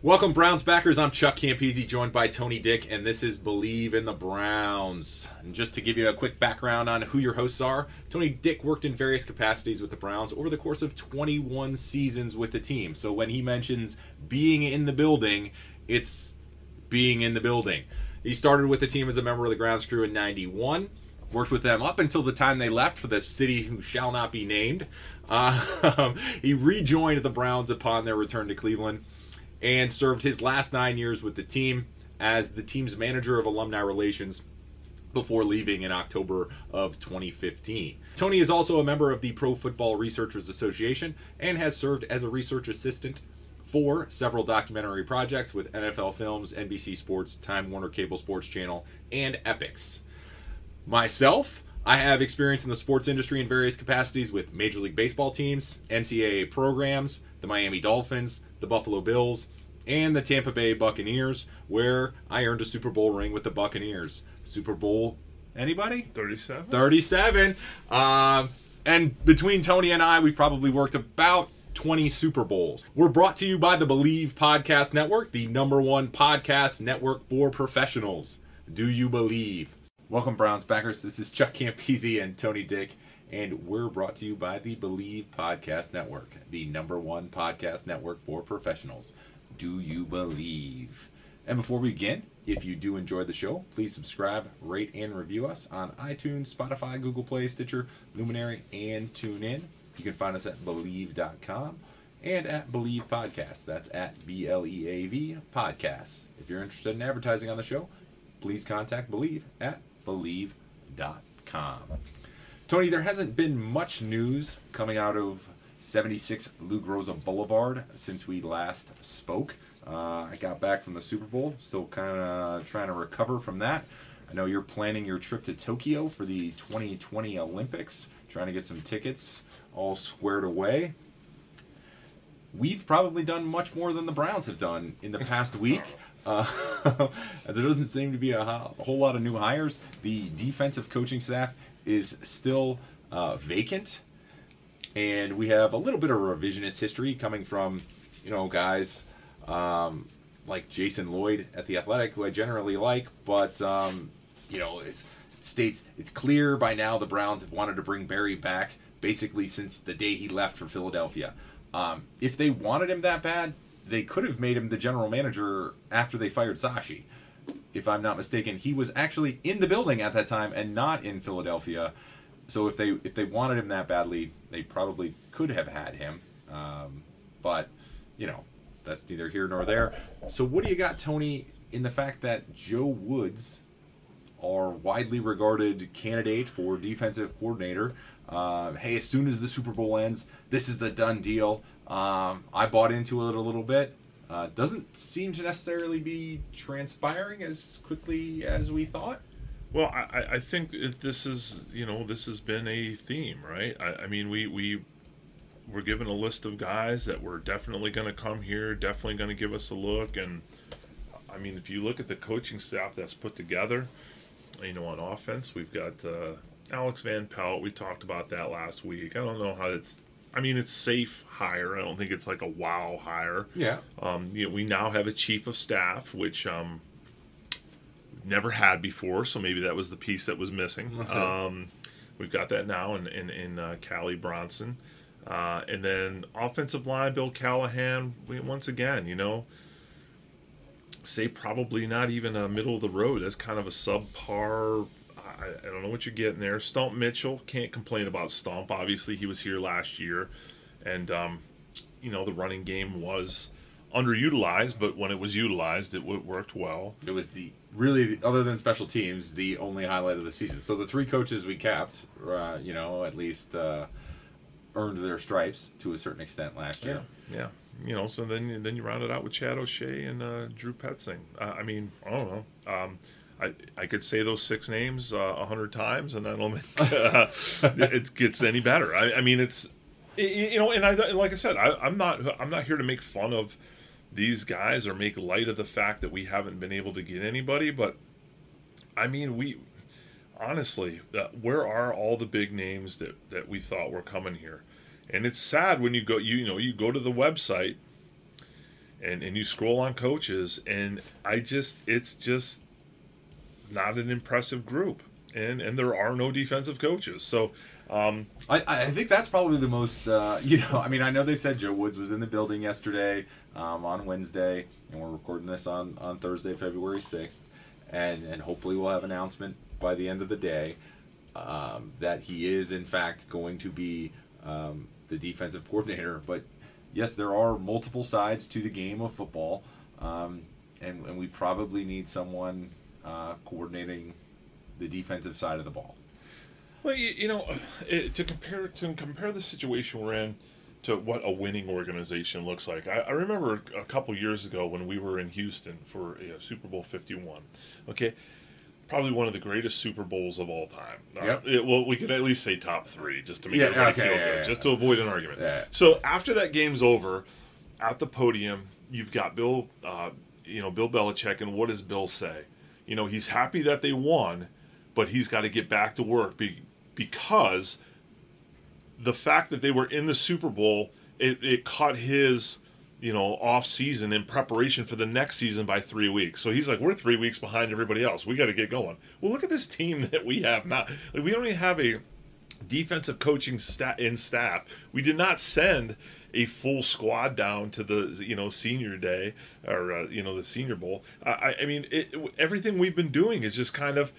Welcome, Browns backers. I'm Chuck Campese, joined by Tony Dick, and this is Bleav in the Browns. And just to give you a quick background on who your hosts are, Tony Dick worked in various capacities with the Browns over the course of 21 seasons with the team. So when he mentions being in the building, it's being in the building. He started with the team as a member of the grounds crew in 91 worked with them up until the time they left for the city who shall not be named. Uh, he rejoined the Browns upon their return to Cleveland and served his last nine years with the team as the team's manager of alumni relations before leaving in October of 2015. Tony is also a member of the Pro Football Researchers Association and has served as a research assistant for several documentary projects with NFL Films, NBC Sports, Time Warner Cable Sports Channel, and Epix. Myself, I have experience in the sports industry in various capacities with Major League Baseball teams, NCAA programs, the Miami Dolphins, the Buffalo Bills, and the Tampa Bay Buccaneers, where I earned a Super Bowl ring with the Buccaneers. Super Bowl, anybody? 37? 37. Um, and between Tony and I, we've probably worked about 20 Super Bowls. We're brought to you by the Bleav Podcast Network, the number one podcast network for professionals. Do you believe? Welcome, Browns backers. This is Chuck Campese and Tony Dick, and we're brought to you by the Bleav Podcast Network, the number one podcast network for professionals. Do you believe? And before we begin, if you do enjoy the show, please subscribe, rate, and review us on iTunes, Spotify, Google Play, Stitcher, Luminary, and TuneIn. You can find us at Bleav.com and at Bleav Podcast. That's at B L E A V Podcasts. If you're interested in advertising on the show, please contact Bleav at Bleav.com. Tony, there hasn't been much news coming out of 76 Lou Groza Boulevard since we last spoke. Uh, I got back from the Super Bowl, still kind of trying to recover from that. I know you're planning your trip to Tokyo for the 2020 Olympics, trying to get some tickets all squared away. We've probably done much more than the Browns have done in the past week. Uh, as there doesn't seem to be a, ho- a, whole lot of new hires, the defensive coaching staff is still uh, vacant, and we have a little bit of revisionist history coming from, you know, guys um, like Jason Lloyd at the Athletic, who I generally like, but um, you know, it states it's clear by now the Browns have wanted to bring Barry back basically since the day he left for Philadelphia. Um, if they wanted him that bad, they could have made him the general manager after they fired Sashi. If I'm not mistaken, he was actually in the building at that time and not in Philadelphia. So if they if they wanted him that badly, they probably could have had him. Um, but you know, that's neither here nor there. So what do you got, Tony, in the fact that Joe Woods, our widely regarded candidate for defensive coordinator, uh, hey, as soon as the Super Bowl ends, this is a done deal. Um, I bought into it a little bit. Uh, doesn't seem to necessarily be transpiring as quickly as we thought. Well, I, I think this is you know this has been a theme, right? I, I mean, we we were given a list of guys that were definitely going to come here, definitely going to give us a look, and I mean, if you look at the coaching staff that's put together, you know, on offense, we've got uh, Alex Van Pelt, we talked about that last week. I don't know how it's. I mean, it's safe hire. I don't think it's like a wow hire. Yeah. Um, you know, we now have a chief of staff, which um, never had before. So maybe that was the piece that was missing. Um, we've got that now in in, in uh, Callie Brownson, uh, and then offensive line Bill Callahan. We, once again, you know, say probably not even a middle of the road. That's kind of a subpar. I, I don't know what you're getting there. Stump Mitchell can't complain about Stump. Obviously, he was here last year, and um, you know the running game was underutilized, but when it was utilized, it w- worked well. It was the really, other than special teams, the only highlight of the season. So the three coaches we capped, uh, you know, at least uh, earned their stripes to a certain extent last year. Yeah, you know. So then then you round it out with Chad O'Shea and uh, Drew Petzing. Uh, I mean, I don't know. Um, I, I could say those six names uh, a hundred times, and I don't think uh, it gets any better. I, I mean, it's you know, and I like I said, I, I'm not I'm not here to make fun of these guys or make light of the fact that we haven't been able to get anybody, but I mean, we honestly, uh, where are all the big names that that we thought were coming here? And it's sad when you go, you, you know, you go to the website and and you scroll on coaches, and I just, it's just not an impressive group, and and there are no defensive coaches, so. Um, I, I think that's probably the most, uh, you know, I mean, I know they said Joe Woods was in the building yesterday um, on Wednesday, and we're recording this on, on Thursday, February 6th, and, and hopefully we'll have announcement by the end of the day um, that he is, in fact, going to be um, the defensive coordinator. But yes, there are multiple sides to the game of football, um, and, and we probably need someone uh, coordinating the defensive side of the ball. Well, you, you know, it, to compare to compare the situation we're in to what a winning organization looks like. I, I remember a couple years ago when we were in Houston for Super Bowl Fifty One. Okay, probably one of the greatest Super Bowls of all time. Yep. Uh, it, well, we could at least say top three just to make Yeah, everybody okay, feel yeah, good, yeah, just to avoid an argument. So after that game's over, at the podium, you've got Bill, uh, you know, Bill Belichick, and what does Bill say? You know, he's happy that they won, but he's got to get back to work be, because the fact that they were in the Super Bowl, it, it caught his, you know, off season in preparation for the next season by three weeks. So he's like, we're three weeks behind everybody else. We got to get going. Well, look at this team that we have now. Like, we don't even have a defensive coaching sta- in staff. We did not send a full squad down to the you know senior day or uh, you know the senior bowl. I, I mean, it, everything we've been doing is just kind of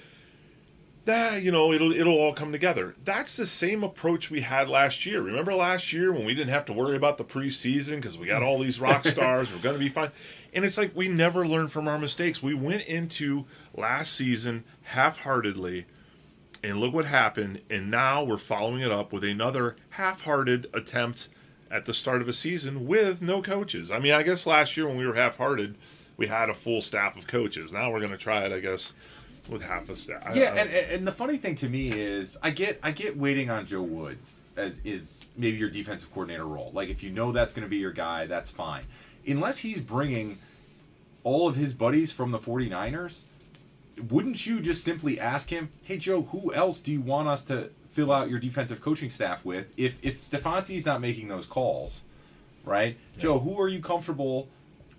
that you know it'll it'll all come together. That's the same approach we had last year. Remember last year when we didn't have to worry about the preseason because we got all these rock stars, we're going to be fine. And it's like we never learn from our mistakes. We went into last season half-heartedly and look what happened and now we're following it up with another half-hearted attempt at the start of a season with no coaches. I mean, I guess last year when we were half-hearted, we had a full staff of coaches. Now we're going to try it, I guess, with half a staff. Yeah, and, and the funny thing to me is, I get I get waiting on Joe Woods as is maybe your defensive coordinator role. Like if you know that's going to be your guy, that's fine. Unless he's bringing all of his buddies from the 49ers, wouldn't you just simply ask him, "Hey Joe, who else do you want us to fill out your defensive coaching staff with?" If if Stefanski's not making those calls, right? Joe, who are you comfortable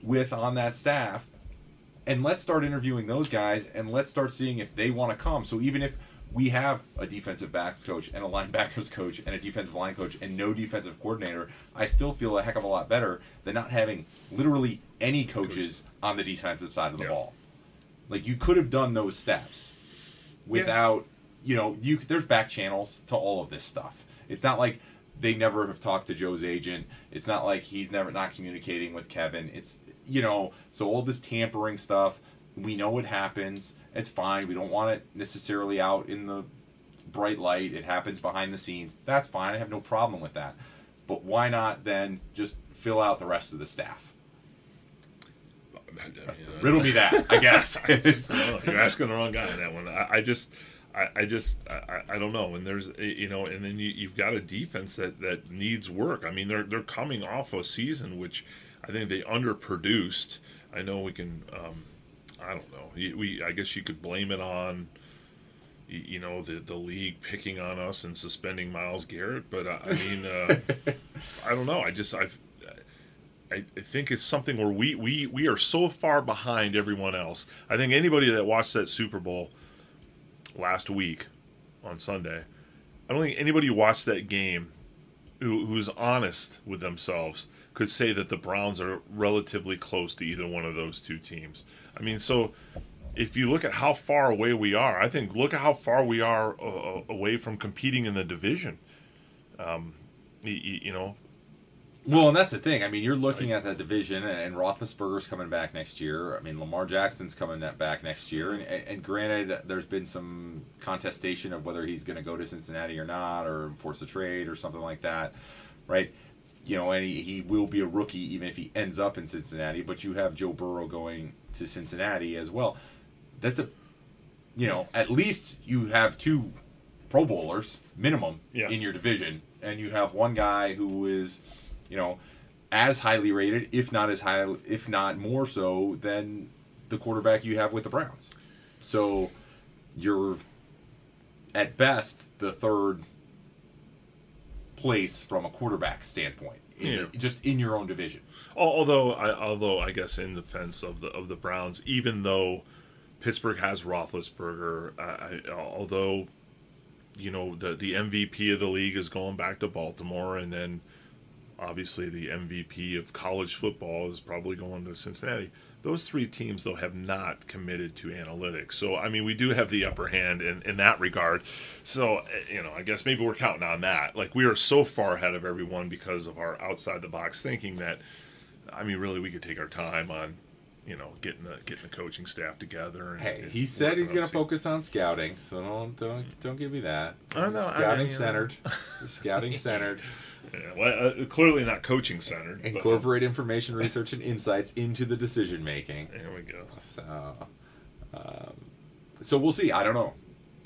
with on that staff? and let's start interviewing those guys and let's start seeing if they want to come. So even if we have a defensive backs coach and a linebackers coach and a defensive line coach and no defensive coordinator, I still feel a heck of a lot better than not having literally any coaches on the defensive side of the Yeah. ball. Like you could have done those steps without, you know, you there's back channels to all of this stuff. It's not like they never have talked to Joe's agent. It's not like he's never not communicating with Kevin. It's you know, so all this tampering stuff, we know it happens. It's fine. We don't want it necessarily out in the bright light. It happens behind the scenes. That's fine. I have no problem with that. But why not then just fill out the rest of the staff? Riddle me that, I guess. You're asking the wrong guy on that one. I, I just, I, I just, I, I don't know. And there's, you know, and then you, you've got a defense that that needs work. I mean, they're they're coming off a season which I think they underproduced. I know we can, um, I don't know. We, I guess you could blame it on, you know the the league picking on us and suspending Myles Garrett, but I, I mean, uh, I don't know. I just I've, I I think it's something where we we we are so far behind everyone else. I think anybody that watched that Super Bowl last week on Sunday, I don't think anybody who watched that game who who's honest with themselves could say that the Browns are relatively close to either one of those two teams. I mean, so if you look at how far away we are, I think look at how far we are uh, away from competing in the division. Um, you, you, know. Well, and that's the thing. I mean, you're looking at that division, and Roethlisberger's coming back next year. I mean, Lamar Jackson's coming back next year, and, and granted, there's been some contestation of whether he's going to go to Cincinnati or not, or force a trade or something like that, right? You know, and he, he will be a rookie even if he ends up in Cincinnati. But you have Joe Burrow going to Cincinnati as well that's a you know at least you have two Pro Bowlers minimum yeah. in your division, and you have one guy who is you know as highly rated, if not as high, if not more so than the quarterback you have with the Browns. So you're at best the third place from a quarterback standpoint, in, yeah. just in your own division. Although, I, although I guess in defense of the of the Browns, even though Pittsburgh has Roethlisberger. I, although, you know, the the MVP of the league is going back to Baltimore, and then obviously the MVP of college football is probably going to Cincinnati. Those three teams, though, have not committed to analytics. So, I mean, we do have the upper hand in, in that regard. So, eh, you know, I guess maybe we're counting on that. Like, we are so far ahead of everyone because of our outside the box thinking that, I mean, really, we could take our time on you know, getting the getting the coaching staff together. And, hey, and he said he's going to focus on scouting, so don't don't don't give me that. I know scouting I mean, centered, scouting centered. Yeah, well, uh, clearly not coaching centered. Incorporate but, information, research, and insights into the decision making. There we go. So, um, so we'll see. I don't know.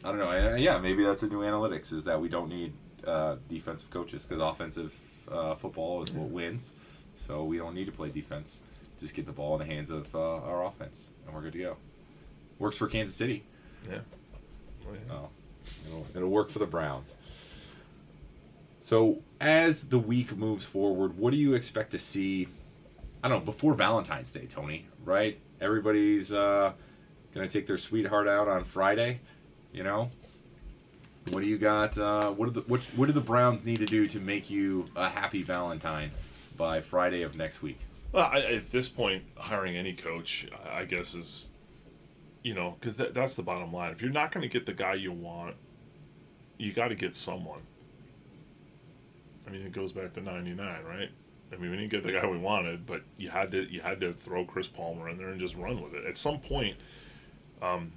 I don't know. And, uh, yeah, maybe that's a new analytics is that we don't need uh, defensive coaches because offensive uh, football is what wins. So we don't need to play defense just get the ball in the hands of uh, our offense, and we're good to go. Works for Kansas City. Yeah. Oh, yeah. Oh, it'll, it'll work for the Browns. So as the week moves forward, what do you expect to see? I don't know before Valentine's Day, Tony. Right? Everybody's uh, gonna take their sweetheart out on Friday. You know, what do you got? Uh, what the what, what do the Browns need to do to make you a happy Valentine by Friday of next week? Well, I, at this point, hiring any coach, I guess, is, you know, because that, that's the bottom line. If you're not going to get the guy you want, you got to get someone. I mean, it goes back to '99, right? I mean, we didn't get the guy we wanted, but you had to you had to throw Chris Palmer in there and just run with it. At some point, um,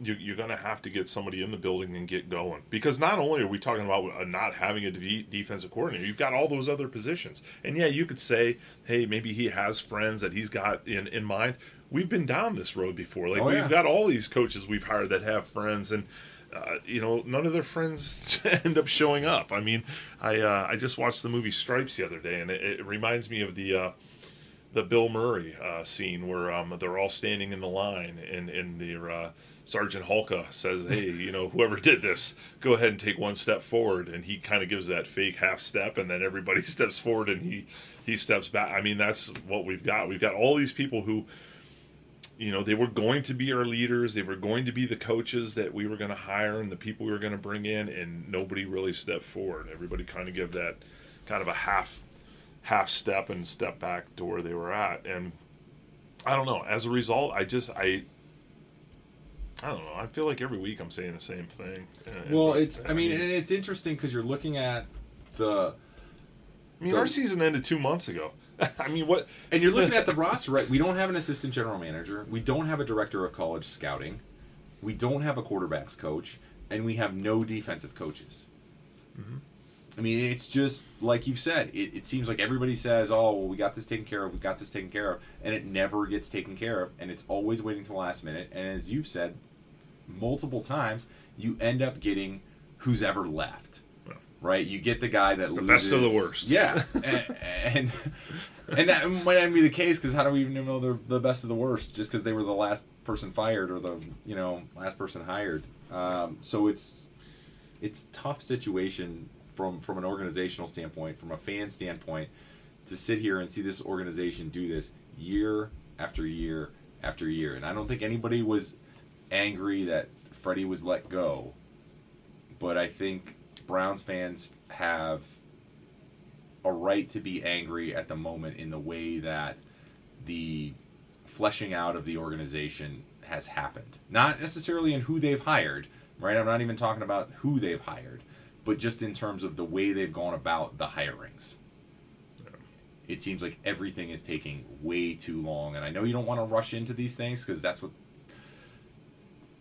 you, are going to have to get somebody in the building and get going because not only are we talking about uh, not having a defensive coordinator, you've got all those other positions. And yeah, you could say, hey, maybe he has friends that he's got in in mind. We've been down this road before. Like oh, we've got all these coaches we've hired that have friends and. Uh, you know, none of their friends end up showing up. I mean, I uh, I just watched the movie Stripes the other day, and it, it reminds me of the uh, the Bill Murray uh, scene where um, they're all standing in the line and in their uh, Sergeant Hulka says, "Hey, you know, whoever did this, go ahead and take one step forward." And he kind of gives that fake half step, and then everybody steps forward, and he he steps back. I mean, that's what we've got. We've got all these people who, you know, they were going to be our leaders. They were going to be the coaches that we were going to hire and the people we were going to bring in, and nobody really stepped forward. Everybody kind of gave that kind of a half half step and step back to where they were at, and I don't know. As a result, I just I I don't know. I feel like every week I'm saying the same thing. Well, it's. I mean, and it's interesting because you're looking at the. I mean, the, our season ended two months ago. I mean, what? And you're looking at the roster, right? We don't have an assistant general manager. We don't have a director of college scouting. We don't have a quarterbacks coach, and we have no defensive coaches. Mm-hmm. I mean, it's just like you've said. It, it, seems like everybody says, "Oh, well, we got this taken care of. We got this taken care of," and it never gets taken care of, and it's always waiting to the last minute. And as you've said, multiple times, you end up getting who's ever left. Right, you get the guy that the loses. best of the worst. Yeah, and, and and that might not be the case because how do we even know they're the best of the worst? Just because they were the last person fired or the you know last person hired. Um, so it's it's tough situation from from an organizational standpoint, from a fan standpoint, to sit here and see this organization do this year after year after year. And I don't think anybody was angry that Freddie was let go, but I think Browns fans have a right to be angry at the moment in the way that the fleshing out of the organization has happened. Not necessarily in who they've hired, right? I'm not even talking about who they've hired, but just in terms of the way they've gone about the hirings. It seems like everything is taking way too long, and I know you don't want to rush into these things because that's what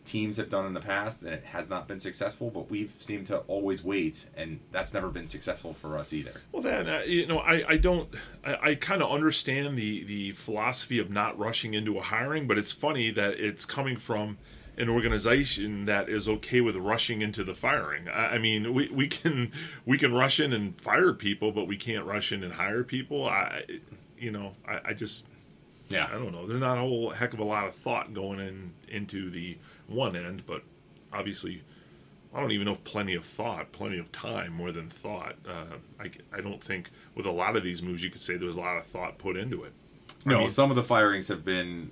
teams have done in the past, and it has not been successful. But we've seemed to always wait, and that's never been successful for us either. Well, then uh, you know, I, I don't, I, I kind of understand the the philosophy of not rushing into a hiring, but it's funny that it's coming from an organization that is okay with rushing into the firing. I, I mean, we, we can we can rush in and fire people, but we can't rush in and hire people. I, you know, I, I just. Yeah. I don't know. There's not a whole heck of a lot of thought going in into the one end, but obviously, I don't even know if plenty of thought, plenty of time more than thought. Uh, I, I don't think with a lot of these moves you could say there was a lot of thought put into it. I No, mean- some of the firings have been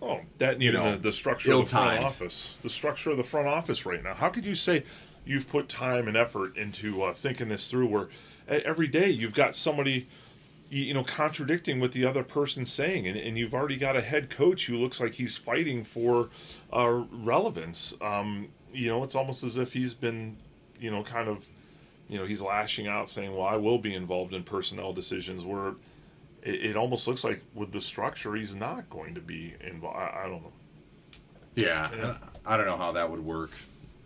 Oh, that you You know know, the, the structure of the front office, the structure of the front office right now. How could you say you've put time and effort into uh, thinking this through? Where every day you've got somebody, you, know, contradicting what the other person's saying, and, and you've already got a head coach who looks like he's fighting for uh, relevance. Um, you know, it's almost as if he's been, you know, kind of, you know, he's lashing out, saying, "Well, I will be involved in personnel decisions." Where it, it almost looks like with the structure, he's not going to be involved. I, I don't know. Yeah, Yeah. I don't know how that would work,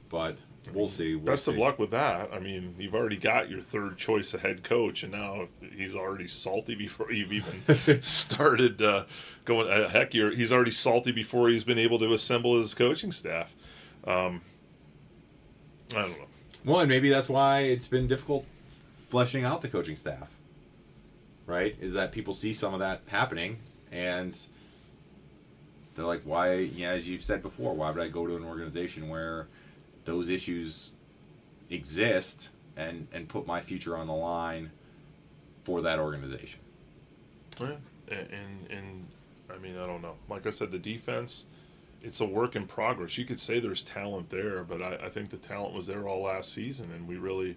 but we'll see. We'll Best of luck with that. I mean, you've already got your third choice of head coach, and now he's already salty before you've even started uh, going. Uh, heck, you're, he's already salty before he's been able to assemble his coaching staff. Um, I don't know. Well, and maybe that's why it's been difficult fleshing out the coaching staff. Right? Is that people see some of that happening and they're like, why, yeah, as you've said before, why would I go to an organization where those issues exist and, and put my future on the line for that organization? Yeah, and, and and I mean I don't know. Like I said, the defense, it's a work in progress. You could say there's talent there, but I, I think the talent was there all last season, and we really,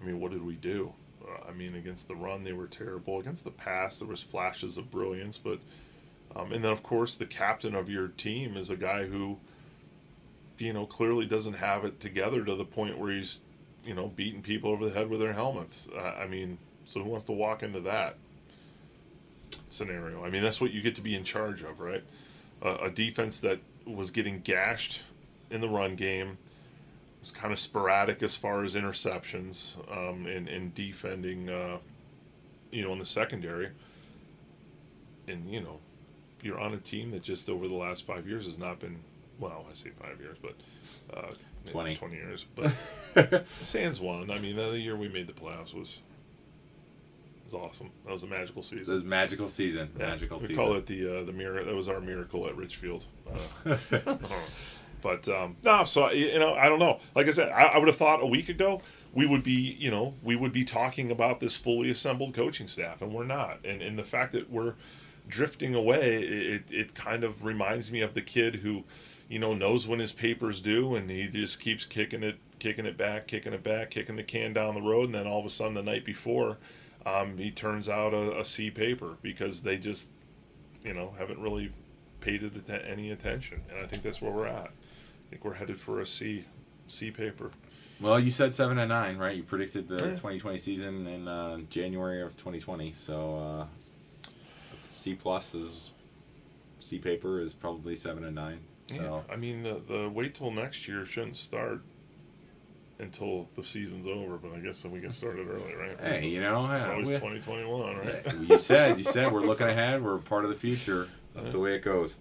I mean, what did we do? Uh, I mean, against the run they were terrible. Against the pass there was flashes of brilliance, but um, and then of course the captain of your team is a guy who, you know, clearly doesn't have it together to the point where he's, you know, beating people over the head with their helmets. Uh, I mean, so who wants to walk into that? scenario. I mean, that's what you get to be in charge of, right? Uh, a defense that was getting gashed in the run game was kind of sporadic as far as interceptions um, and, and defending, uh, you know, in the secondary. And, you know, you're on a team that just over the last five years has not been, well, I say five years, but uh, maybe 20. 20 years. But Sands won. I mean, the year we made the playoffs was was awesome. That was a magical season. This is magical season. Yeah, Magical we season. call it the uh, the mirror. That was our miracle at Richfield. Uh, but um, no, so you know, I don't know. Like I said, I, I would have thought a week ago we would be, you know, we would be talking about this fully assembled coaching staff, and we're not. And and the fact that we're drifting away, it it kind of reminds me of the kid who, you know, knows when his papers due, and he just keeps kicking it, kicking it back, kicking it back, kicking the can down the road, and then all of a sudden the night before, um, he turns out a, a C paper because they just you know, haven't really paid it atten- any attention, and I think that's where we're at. I think we're headed for a C, C paper. Well, you said seven and nine, right? You predicted the Yeah. 2020 season in uh, January of 2020. So uh, C plus is C paper is probably seven and nine. So I mean, the the wait till next year shouldn't start until the season's over, but I guess then we get started early, right? hey, you know, it's yeah, always 2021, right? You said you said we're looking ahead. We're part of the future. That's the way it goes.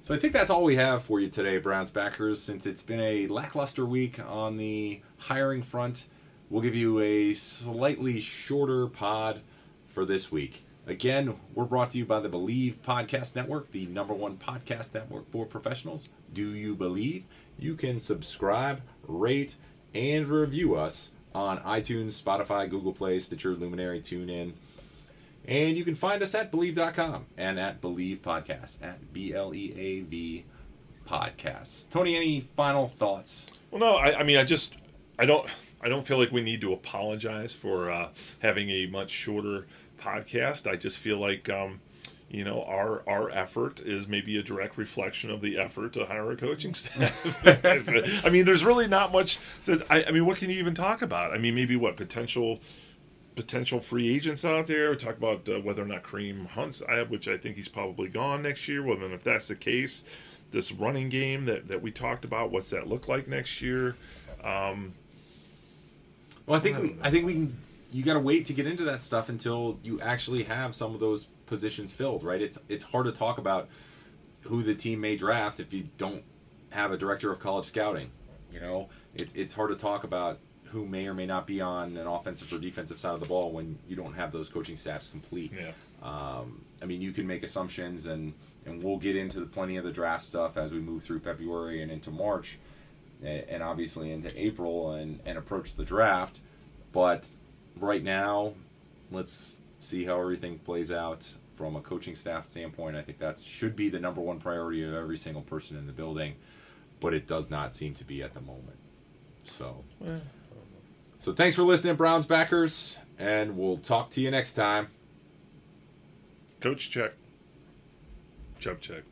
So I think that's all we have for you today, Browns backers. Since it's been a lackluster week on the hiring front, we'll give you a slightly shorter pod for this week. Again, we're brought to you by the Bleav Podcast Network, the number one podcast network for professionals. Do you believe? you can subscribe, rate, and review us on iTunes, Spotify, Google Play, Stitcher, Luminary, TuneIn. And you can find us at Bleav.com and at Bleav Podcast, at B L E A V Podcasts. Tony, any final thoughts? Well, no, I, I mean, I just, I don't, I don't feel like we need to apologize for uh, having a much shorter podcast. I just feel like, um, you know, our our effort is maybe a direct reflection of the effort to hire a coaching staff. I mean, there's really not much. To, I, I mean, what can you even talk about? I mean, maybe what potential potential free agents out there. We talk about uh, whether or not Kareem Hunt's, which I think he's probably gone next year. Well, then if that's the case, this running game that, that we talked about, what's that look like next year? Um, well, I think we, I think we can. You got to wait to get into that stuff until you actually have some of those positions filled, right? It's it's hard to talk about who the team may draft if you don't have a director of college scouting. You know, it, it's hard to talk about who may or may not be on an offensive or defensive side of the ball when you don't have those coaching staffs complete. Yeah. Um, I mean, you can make assumptions, and and we'll get into the, plenty of the draft stuff as we move through February and into March, and, and obviously into April and and approach the draft. But right now, let's see how everything plays out from a coaching staff standpoint. I think that should be the number one priority of every single person in the building, but it does not seem to be at the moment. So, so thanks for listening, Browns backers, and we'll talk to you next time. Coach check. Chubb check.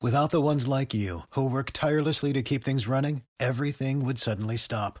Without the ones like you who work tirelessly to keep things running, everything would suddenly stop.